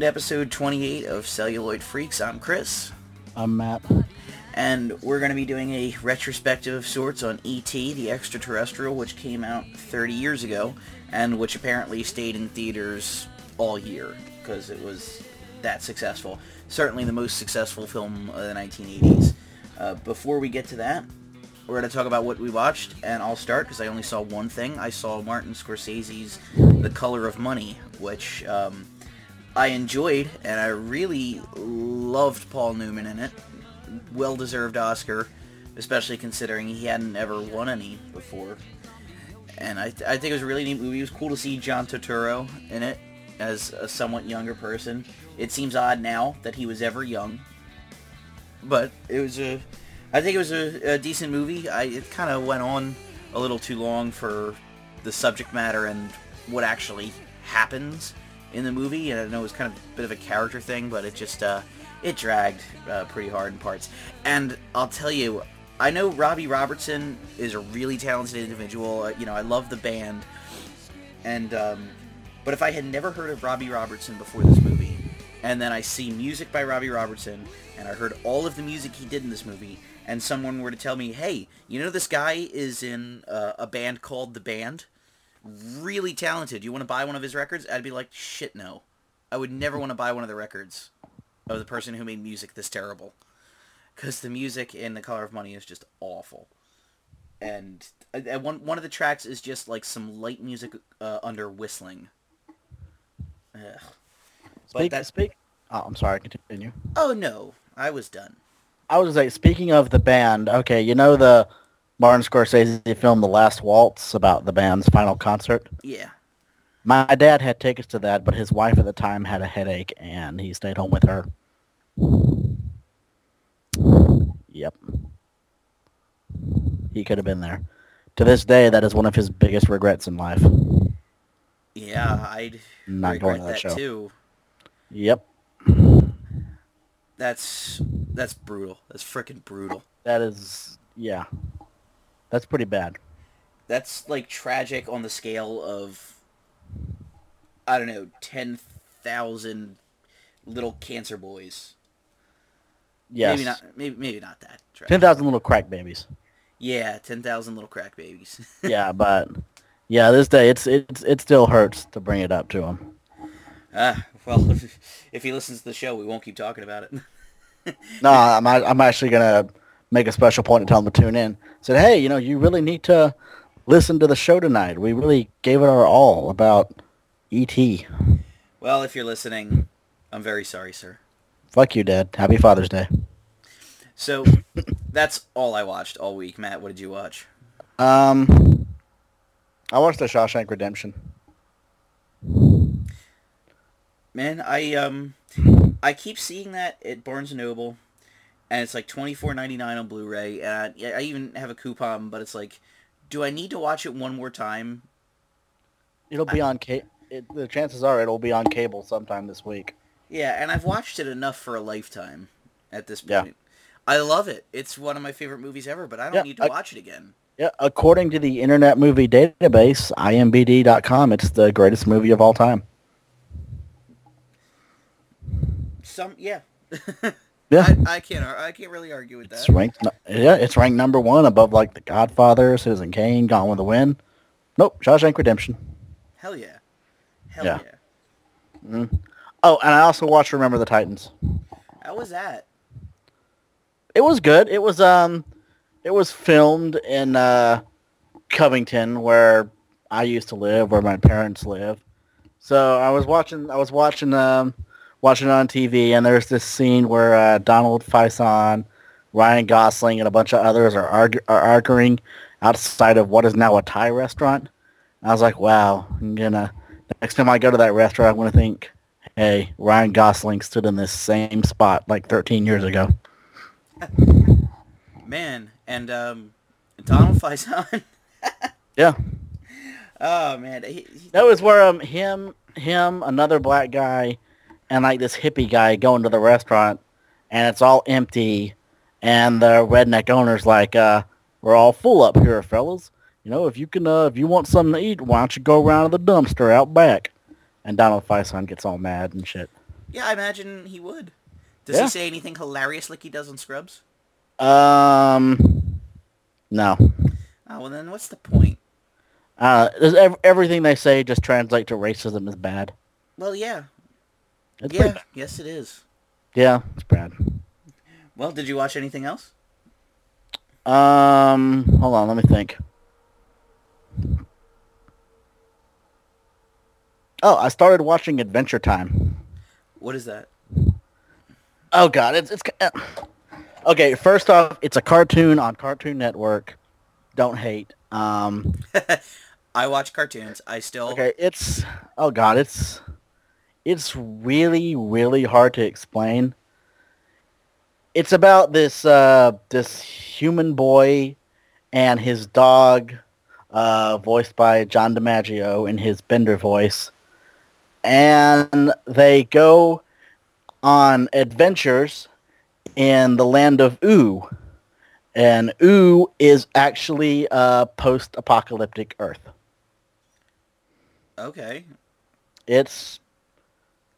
Welcome to episode 28 of Celluloid Freaks. I'm Chris, I'm Matt. and we're going to be doing a retrospective of sorts on E.T., the extraterrestrial, which came out 30 years ago, and which apparently stayed in theaters all year because it was that successful. Certainly the most successful film of the 1980s. Uh, before we get to that, we're going to talk about what we watched, and I'll start because I only saw one thing. I saw Martin Scorsese's The Color of Money, which um, I enjoyed, and I really loved Paul Newman in it. Well-deserved Oscar, especially considering he hadn't ever won any before. And I, I think it was a really neat movie. It was cool to see John Turturro in it as a somewhat younger person. It seems odd now that he was ever young, but it was a I think it was a, a decent movie. I it kind of went on a little too long for the subject matter and what actually happens in the movie. And I know it was kind of a bit of a character thing, but it just uh, it dragged uh, pretty hard in parts. And I'll tell you, I know Robbie Robertson is a really talented individual. Uh, you know, I love the band, and um, but if I had never heard of Robbie Robertson before this movie, and then I see music by Robbie Robertson, and I heard all of the music he did in this movie, and someone were to tell me, hey, you know this guy is in uh, a band called The Band? Really talented. You want to buy one of his records? I'd be like, shit, no. I would never want to buy one of the records of the person who made music this terrible. Because the music in The Color of Money is just awful. And uh, uh, one, one of the tracks is just like some light music uh, under whistling. Ugh. But Speak, that, speak. Oh, I'm sorry. I can continue. oh no, I was done. I was like, speaking of the band. Okay, you know the Martin Scorsese film, The Last Waltz, about the band's final concert. Yeah. My dad had tickets to that, but his wife at the time had a headache, and he stayed home with her. Yep. He could have been there. To this day, that is one of his biggest regrets in life. Yeah, I'd Not regret going to that that show. too. Yep. That's that's brutal. That's freaking brutal. That is, yeah. That's pretty bad. That's like tragic on the scale of I don't know, ten thousand little cancer boys. Yes. Maybe not. Maybe maybe not that. Tragic. 10,000 little crack babies. Yeah, ten thousand little crack babies. yeah, but yeah, this day it's it's it still hurts to bring it up to him. ah, well, if, if he listens to the show, we won't keep talking about it. No, I'm I'm actually gonna make a special point to tell them to tune in. Said, hey, you know, you really need to listen to the show tonight. We really gave it our all about ET. well, if you're listening, I'm very sorry, sir. Fuck you, Dad. Happy Father's Day. So that's all I watched all week. Matt, what did you watch? Um, I watched The Shawshank Redemption. Man, I um I keep seeing that at Barnes and Noble, and it's like twenty four ninety nine on Blu Ray, and I, I even have a coupon, but it's like, do I need to watch it one more time? It'll be on ca- it, The chances are it'll be on cable sometime this week. Yeah, and I've watched it enough for a lifetime at this point. Yeah. I love it. It's one of my favorite movies ever, but I don't Yeah, need to I- watch it again. Yeah, according to the Internet Movie Database, IMBD.com, it's the greatest movie of all time. Some yeah. Yeah. I, I can't I can't really argue with that. It's ranked. Yeah, it's ranked number one above like The Godfather, Citizen Kane, Gone with the Wind. Nope, Shawshank Redemption. Hell yeah. Hell Yeah. yeah. Oh, and I also watched Remember the Titans. How was that? It was good. It was um, it was filmed in uh, Covington, where I used to live, where my parents live. So I was watching. I was watching um, watching it on TV, and there's this scene where uh, Donald Faison, Ryan Gosling, and a bunch of others are, argu- are arguing outside of what is now a Thai restaurant. And I was like, wow, I'm gonna next time I go to that restaurant, I'm gonna think, hey, Ryan Gosling stood in this same spot like 13 years ago. Man, and um Donald Faison. Yeah. oh man. He, he- That was where um him him another black guy and like this hippie guy going to the restaurant and it's all empty and the redneck owner's like uh we're all full up here fellas you know if you can uh if you want something to eat why don't you go around to the dumpster out back and Donald Faison gets all mad and shit Yeah, I imagine he would. Does Yeah. he say anything hilarious like he does on Scrubs? Um, no. Oh, well then what's the point? Uh, ev- everything they say just translate to racism is bad. Well, yeah. It's yeah, pretty yes it is. Yeah, it's bad. Well, did you watch anything else? Um, hold on, let me think. Oh, I started watching Adventure Time. What is that? Oh God, it's it's. uh, Okay, first off, it's a cartoon on Cartoon Network. Don't hate. Um, I watch cartoons. I still okay, it's oh God, it's it's really really hard to explain. It's about this uh, this human boy and his dog, uh, voiced by John DiMaggio in his Bender voice, and they go on adventures in the land of Ooo. And Ooo is actually a post-apocalyptic Earth. Okay. It's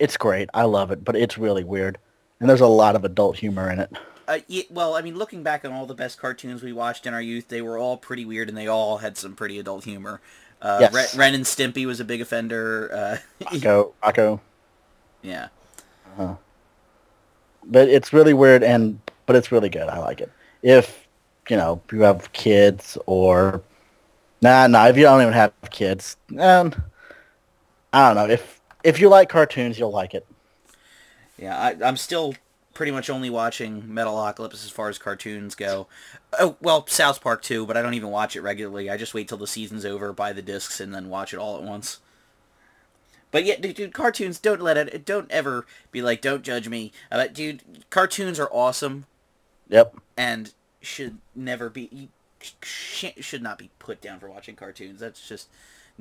it's great. I love it, but it's really weird. And there's a lot of adult humor in it. Uh, ye- well, I mean, looking back on all the best cartoons we watched in our youth, they were all pretty weird, and they all had some pretty adult humor. Uh, Yes. Ren, Ren and Stimpy was a big offender. Uh, Rocko. yeah. But it's really weird and but it's really good. I like it. If you know, you have kids or nah nah, if you don't even have kids, um I don't know. If if you like cartoons you'll like it. Yeah, I, I'm still pretty much only watching Metalocalypse as far as cartoons go. Oh, well, South Park too, but I don't even watch it regularly. I just wait till the season's over, buy the discs, and then watch it all at once. But yeah, dude, dude, cartoons don't let it. Don't ever be like, don't judge me. Uh, dude, cartoons are awesome Yep. and should never be you sh- should not be put down for watching cartoons. That's just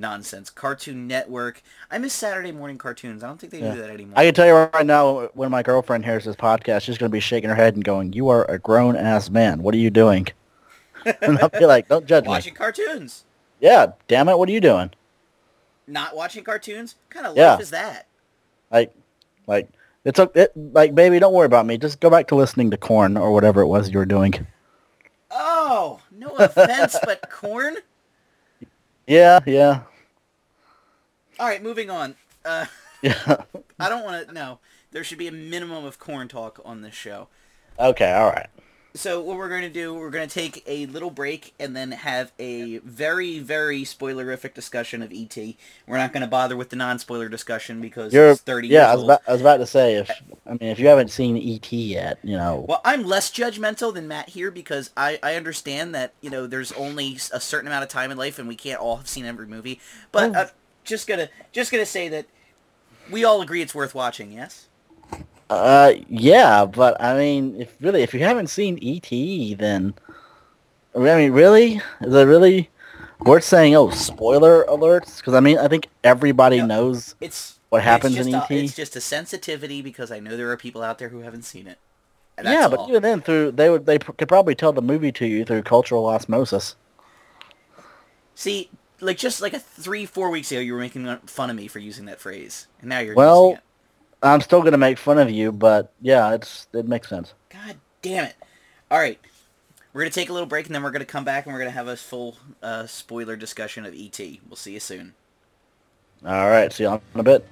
nonsense. Cartoon Network. I miss Saturday morning cartoons. I don't think they Yeah. do that anymore. I can tell you right now when my girlfriend hears this podcast, she's going to be shaking her head and going, "You are a grown ass man. What are you doing?" and I'll be like, "Don't judge me." Watching cartoons. Yeah, damn it, what are you doing? not watching cartoons? What kind of Yeah. life is that? Like, like it's a, it, like baby, don't worry about me. Just go back to listening to Korn or whatever it was you were doing. Oh, no offense, but Korn? Yeah, yeah, All right, moving on. Uh, yeah. I don't want to, no. There should be a minimum of Korn talk on this show. okay, all right. So what we're going to do, we're going to take a little break and then have a very, very spoilerific discussion of E.T. We're not going to bother with the non-spoiler discussion because You're it's 30 yeah. I was about I was about to say if I mean if you haven't seen ET yet, you know. Well, I'm less judgmental than Matt here because I, I understand that, you know, there's only a certain amount of time in life and we can't all have seen every movie. But Oh. I'm just gonna just gonna say that we all agree it's worth watching, yes? Uh, yeah, but I mean, if really, if you haven't seen ET, then I mean, really, is it really worth saying? Oh, spoiler alerts? Because I mean, I think everybody No. knows It's what happens it's in ET. A, it's just a sensitivity because I know there are people out there who haven't seen it. Yeah, but all. even then, through they would they pr- could probably tell the movie to you through cultural osmosis. See, like just like a three, four weeks ago, you were making fun of me for using that phrase, and now you're Well- using it. I'm still gonna make fun of you, but yeah, it's it makes sense. God damn it! All right, we're gonna take a little break, and then we're gonna come back, and we're gonna have a full uh, spoiler discussion of ET. We'll see you soon. All right, see you on in a bit.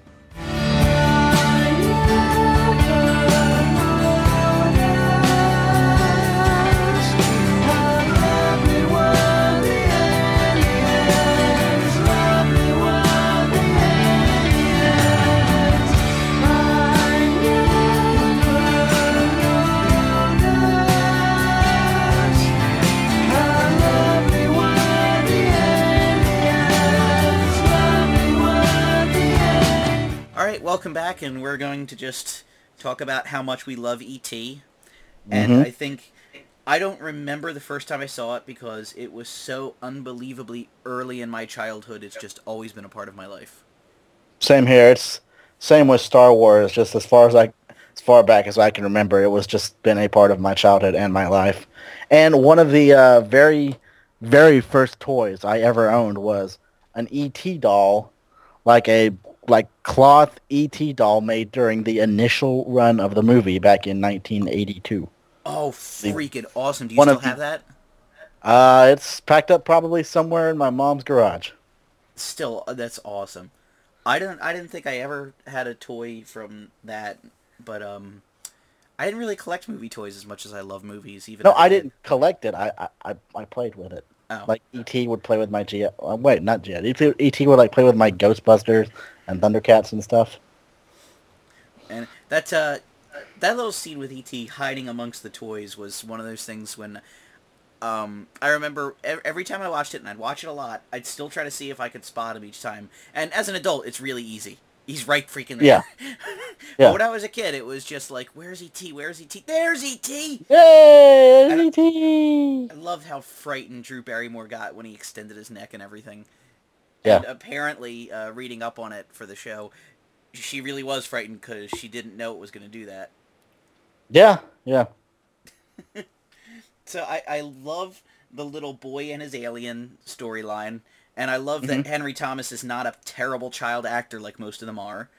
Welcome back, and we're going to just talk about how much we love ET. And Mhm. I think I don't remember the first time I saw it because it was so unbelievably early in my childhood. It's just always been a part of my life. Same here. It's same with Star Wars. Just as far as I, as far back as I can remember, it was just been a part of my childhood and my life. And one of the uh, very, very first toys I ever owned was an ET doll, like a like cloth ET doll made during the initial run of the movie back in 1982. Oh, freaking awesome! Do you One still of have that? Uh, it's packed up probably somewhere in my mom's garage. Still, uh, that's awesome. I didn't. I didn't think I ever had a toy from that, but um, I didn't really collect movie toys as much as I love movies. Even No, I didn't collect it. I, I, I played with it. Oh. Like ET would play with my G. Uh, wait, not G. ET, ET would like play with my Ghostbusters and Thundercats and stuff. And that uh, that little scene with ET hiding amongst the toys was one of those things when um, I remember every time I watched it, and I'd watch it a lot, I'd still try to see if I could spot him each time. And as an adult, it's really easy. He's right freaking there. Yeah. Yeah. when I was a kid, it was just like, where's ET? Where's ET? There's ET! Yay, And- ET! I loved how frightened Drew Barrymore got when he extended his neck and everything. Yeah. And apparently, uh, reading up on it for the show, she really was frightened because she didn't know it was going to do that. Yeah, yeah. So I, I love the little boy and his alien storyline, and I love that Henry Thomas is not a terrible child actor like most of them are.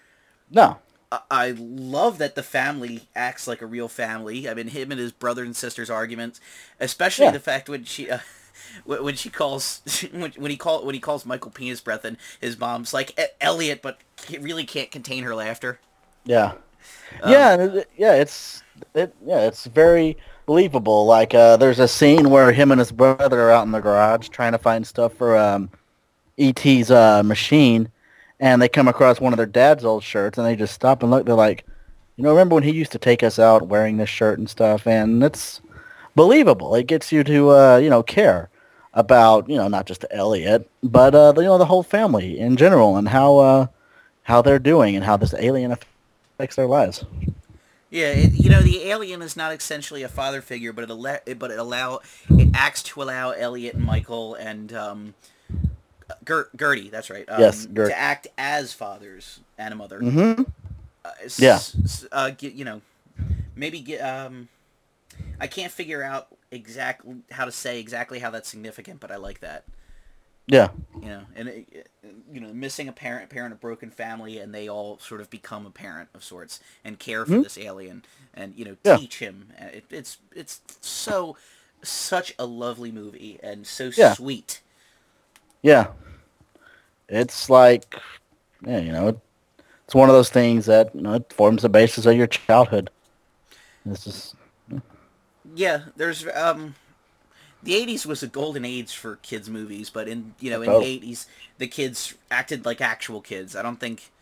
No. I- I love that the family acts like a real family. I mean, him and his brother and sister's arguments, especially Yeah. the fact when she, uh, when she calls, when, when he call when he calls Michael penis breath, and his mom's like "E- Elliott, but he really can't contain her laughter. Yeah. Um, yeah, yeah, it's it yeah, it's very believable. Like uh there's a scene where him and his brother are out in the garage trying to find stuff for um ET's uh machine and they come across one of their dad's old shirts and they just stop and look they're like, "You know, remember when he used to take us out wearing this shirt and stuff?" And it's believable. It gets you to uh, you know, care about, you know, not just Elliott, but uh the, you know, the whole family in general and how uh how they're doing and how this alien affects their lives. Yeah, it, you know the alien is not essentially a father figure, but it allow, but it allow it acts to allow Elliott and Michael and um, Ger- Gertie, that's right, um, Yes, to act as fathers and a mother. Mm-hmm. Uh, s- Yeah. s- uh, get, you know, maybe get. Um, I can't figure out exactly how to say exactly how that's significant, but I like that. Yeah. You know, and it, you know, missing a parent, parent, a broken family, and they all sort of become a parent of sorts and care for Mhm. this alien, and you know, Yeah. teach him. It, it's it's so such a lovely movie and so Yeah. sweet. Yeah. It's like, yeah, you know, it's one of those things that you know it forms the basis of your childhood. It's just Yeah, there's um the 80s was a golden age for kids movies, but in you know in Oh. the 80s the kids acted like actual kids. I don't think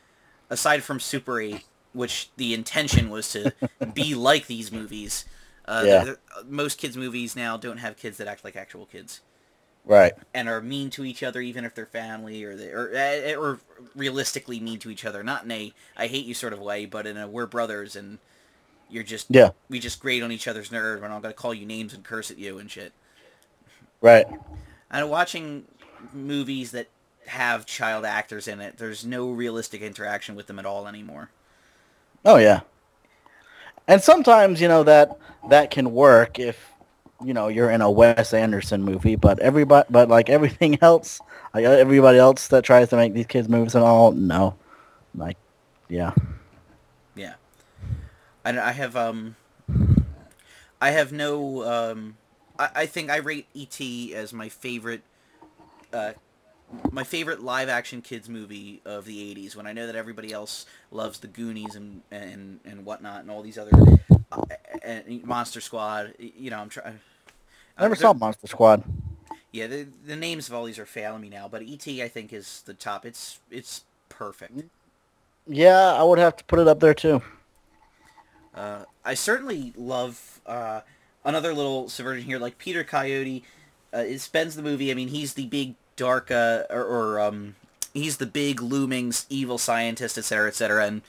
aside from Super 8, which the intention was to be like these movies, uh, Yeah. most kids movies now don't have kids that act like actual kids right. and are mean to each other even if they're family or they or, uh, or realistically mean to each other, not in a I hate you sort of way, but in a we're brothers and you're just Yeah. we just grate on each other's nerve and I'm gonna call you names and curse at you and shit. Right. And watching movies that have child actors in it, there's no realistic interaction with them at all anymore. Oh yeah. And sometimes you know that that can work if you know you're in a Wes Anderson movie, but everybody, but like everything else, like everybody else that tries to make these kids movies and all, no, like, yeah, Yeah. And I have um I have no um I, I think I rate E.T. as my favorite uh my favorite live action kids movie of the 80s when I know that everybody else loves the Goonies and and and whatnot and all these other and Monster Squad you know I'm trying I never saw Monster Squad. Yeah, the the names of all these are failing me now, but E.T. I think is the top. It's it's perfect. Yeah, I would have to put it up there too. Uh, I certainly love uh, another little subversion here, like Peter Coyote. Uh, it spends the movie. I mean, he's the big dark, uh, or, or um, he's the big looming evil scientist, etc., etc. And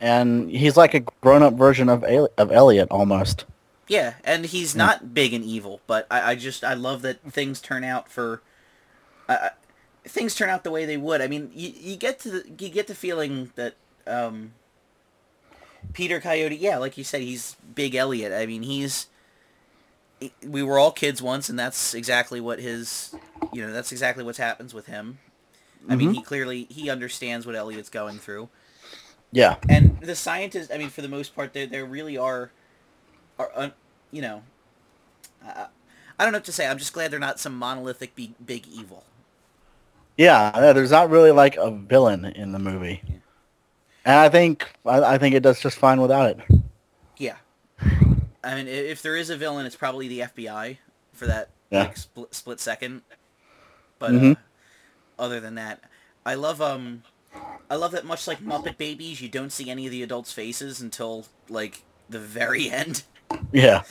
And he's like a grown-up version of El- of Elliott almost. yeah, and he's not big and evil, but I, I just I love that things turn out for. I- things turn out the way they would. I mean, you, you get to the, you get the feeling that um, Peter Coyote, yeah, like you said, he's Big Elliott. I mean, he's we were all kids once, and that's exactly what his, you know, that's exactly what happens with him. I mean, Mhm. he clearly he understands what Elliott's going through, Yeah. and the scientists. I mean, for the most part, there there really are, are uh, you know, uh, I don't know what to say. I'm just glad they're not some monolithic big, big evil. Yeah, there's not really like a villain in the movie, Yeah. and I think I, I think it does just fine without it. Yeah. I mean, if there is a villain, it's probably the FBI for that Yeah. like split, split second. But Mhm. uh, other than that, I love um, I love that much like Muppet Babies, you don't see any of the adults' faces until like the very end. Yeah,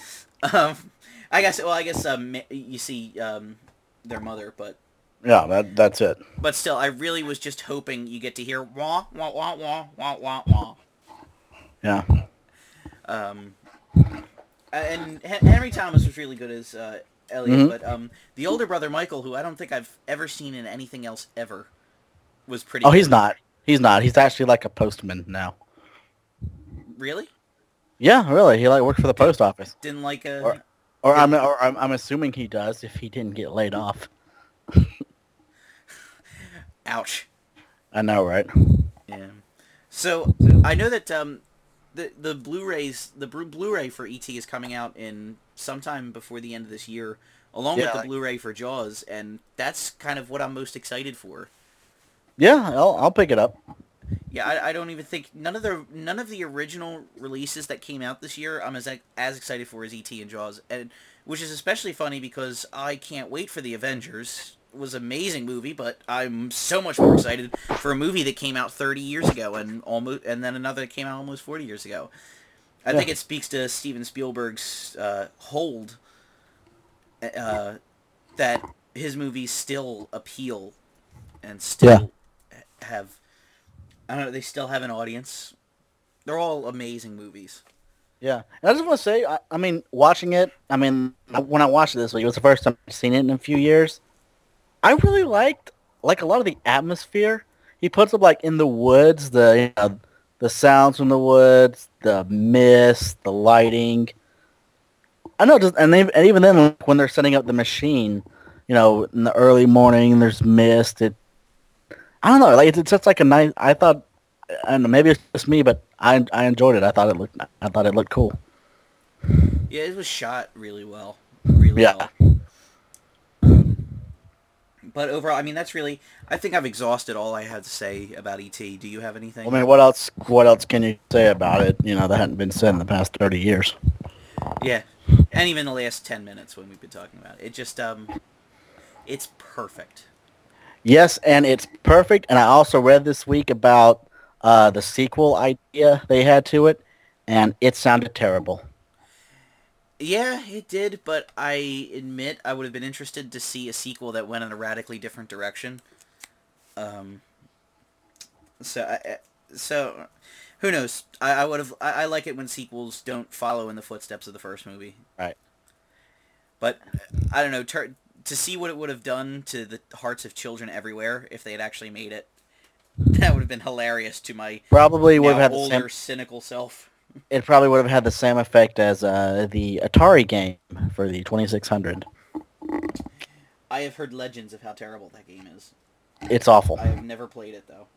Um, I guess. Well, I guess um, you see um, their mother, but yeah, that that's it. but still, I really was just hoping you get to hear wah wah wah wah wah wah wah. Yeah, Um, and Henry Thomas was really good as uh, Elliott, Mhm. but um, the older brother Michael, who I don't think I've ever seen in anything else ever, was pretty. Oh, he's not. He's not. He's actually like a postman now. really. Yeah, really. He like worked for the post office, Didn't like a. Or- or I'm or I'm, I'm assuming he does if he didn't get laid off. Ouch. I know, right? Yeah. So I know that um, the the Blu-rays the Blu- Blu-ray for ET is coming out in sometime before the end of this year, along Yeah, with the like- Blu-ray for Jaws, and that's kind of what I'm most excited for. Yeah, I'll I'll pick it up. Yeah, I, I don't even think none of the none of the original releases that came out this year I'm as as excited for as ET and Jaws, and which is especially funny because I can't wait for the Avengers. It was an amazing movie, but I'm so much more excited for a movie that came out 30 years ago and almost and then another that came out almost 40 years ago. I Yeah. think it speaks to Steven Spielberg's uh, hold uh, that his movies still appeal and still have I don't know, they still have an audience. They're all amazing movies. Yeah, and I just want to say, I, I mean, watching it, I mean, when I watched it this week, it was the first time I've seen it in a few years. I really liked, like, a lot of the atmosphere. He puts up, like, in the woods, the you know, the sounds from the woods, the mist, the lighting. I know, just and, they, and even then, when they're setting up the machine, you know, in the early morning, there's mist. It, I don't know, like, it's just like a nice. I thought, I don't know, maybe it's just me, but I I enjoyed it. I thought it looked, I thought it looked cool. Yeah, it was shot really well. Really Yeah. well. Um, but overall, I mean, that's really. I think I've exhausted all I had to say about ET. Do you have anything? I mean, what else? What else can you say about it? You know, that hadn't been said in the past thirty years. Yeah, and even the last ten minutes when we've been talking about it, it just um, it's perfect. Yes, and it's perfect. And I also read this week about uh, the sequel idea they had to it, and it sounded terrible. Yeah, it did, but I admit I would have been interested to see a sequel that went in a radically different direction. Um. So, I, so, who knows? I, I would have. I, I like it when sequels don't follow in the footsteps of the first movie. Right. But I don't know. Tur- to see what it would have done to the hearts of children everywhere if they had actually made it, that would have been hilarious to my Probably would have had the older, same. cynical self. It probably would have had the same effect as uh, the Atari game for the 2600. I have heard legends of how terrible that game is. It's awful. I have never played it though.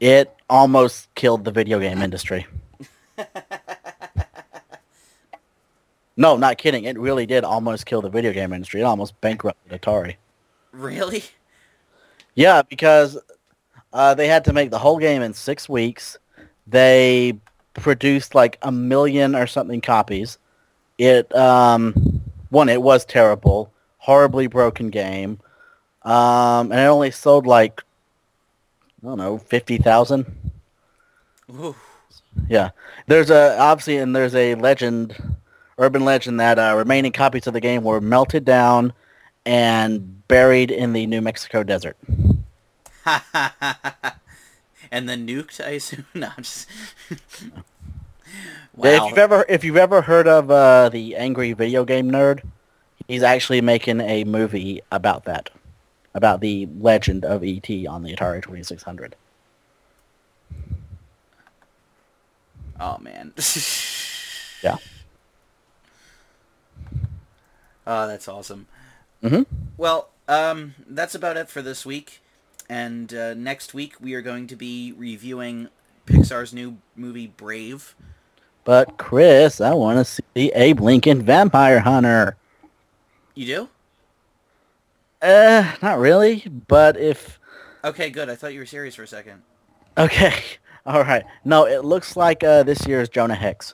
It almost killed the video game industry. No, not kidding. It really did almost kill the video game industry. It almost bankrupted Atari. Really? Yeah, because uh, they had to make the whole game in six weeks. They produced like a million or something copies. It um, one, it was terrible, horribly broken game, um, and it only sold like I don't know fifty thousand. Yeah, there's a obviously, and there's a legend, urban legend that uh, remaining copies of the game were melted down and buried in the New Mexico desert. and then nuked, I assume. No, I'm just. Yeah, If you've ever if you've ever heard of uh, the angry video game nerd, he's actually making a movie about that, about the legend of ET on the Atari Twenty Six Hundred. Oh man. Yeah. Oh, that's awesome. Mhm. Well, um, that's about it for this week. And uh, next week we are going to be reviewing Pixar's new movie Brave. But Chris, I want to see Abe Lincoln Vampire Hunter. You do? Uh, not really. But if Okay, good. I thought you were serious for a second. okay, all right. No, it looks like uh, this year's Jonah Hex.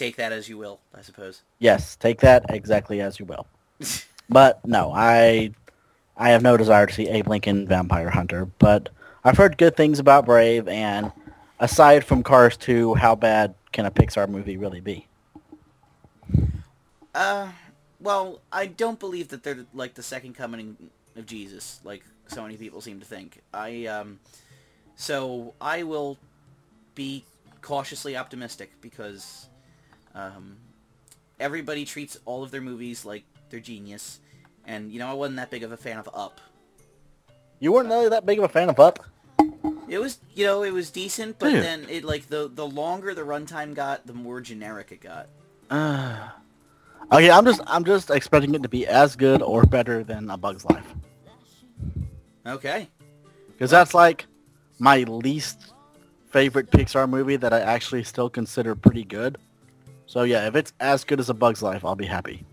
Take that as you will, I suppose. Yes, take that exactly as you will. But no, I I have no desire to see Abe Lincoln Vampire Hunter. But I've heard good things about Brave, and aside from Cars 2, how bad can a Pixar movie really be? Uh, well, I don't believe that they're like the second coming of Jesus, like so many people seem to think. I um, so I will be cautiously optimistic because um, everybody treats all of their movies like they're genius, and you know I wasn't that big of a fan of Up. You weren't really that big of a fan of Up? It was, you know, it was decent, but Dude. then it like the the longer the runtime got, the more generic it got. Uh, okay, I'm just I'm just expecting it to be as good or better than A Bug's Life. Okay. Because that's like my least favorite Pixar movie that I actually still consider pretty good. So yeah, if it's as good as A Bug's Life, I'll be happy.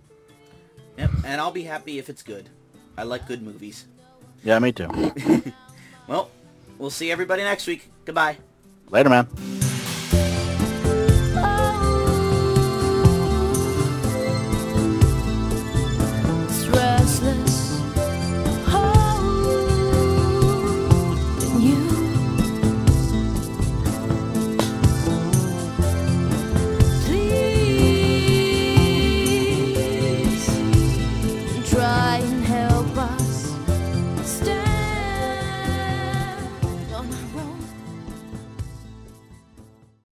Yep, and I'll be happy if it's good. I like good movies. Yeah, me too. Well, we'll see everybody next week. Goodbye. Later, man.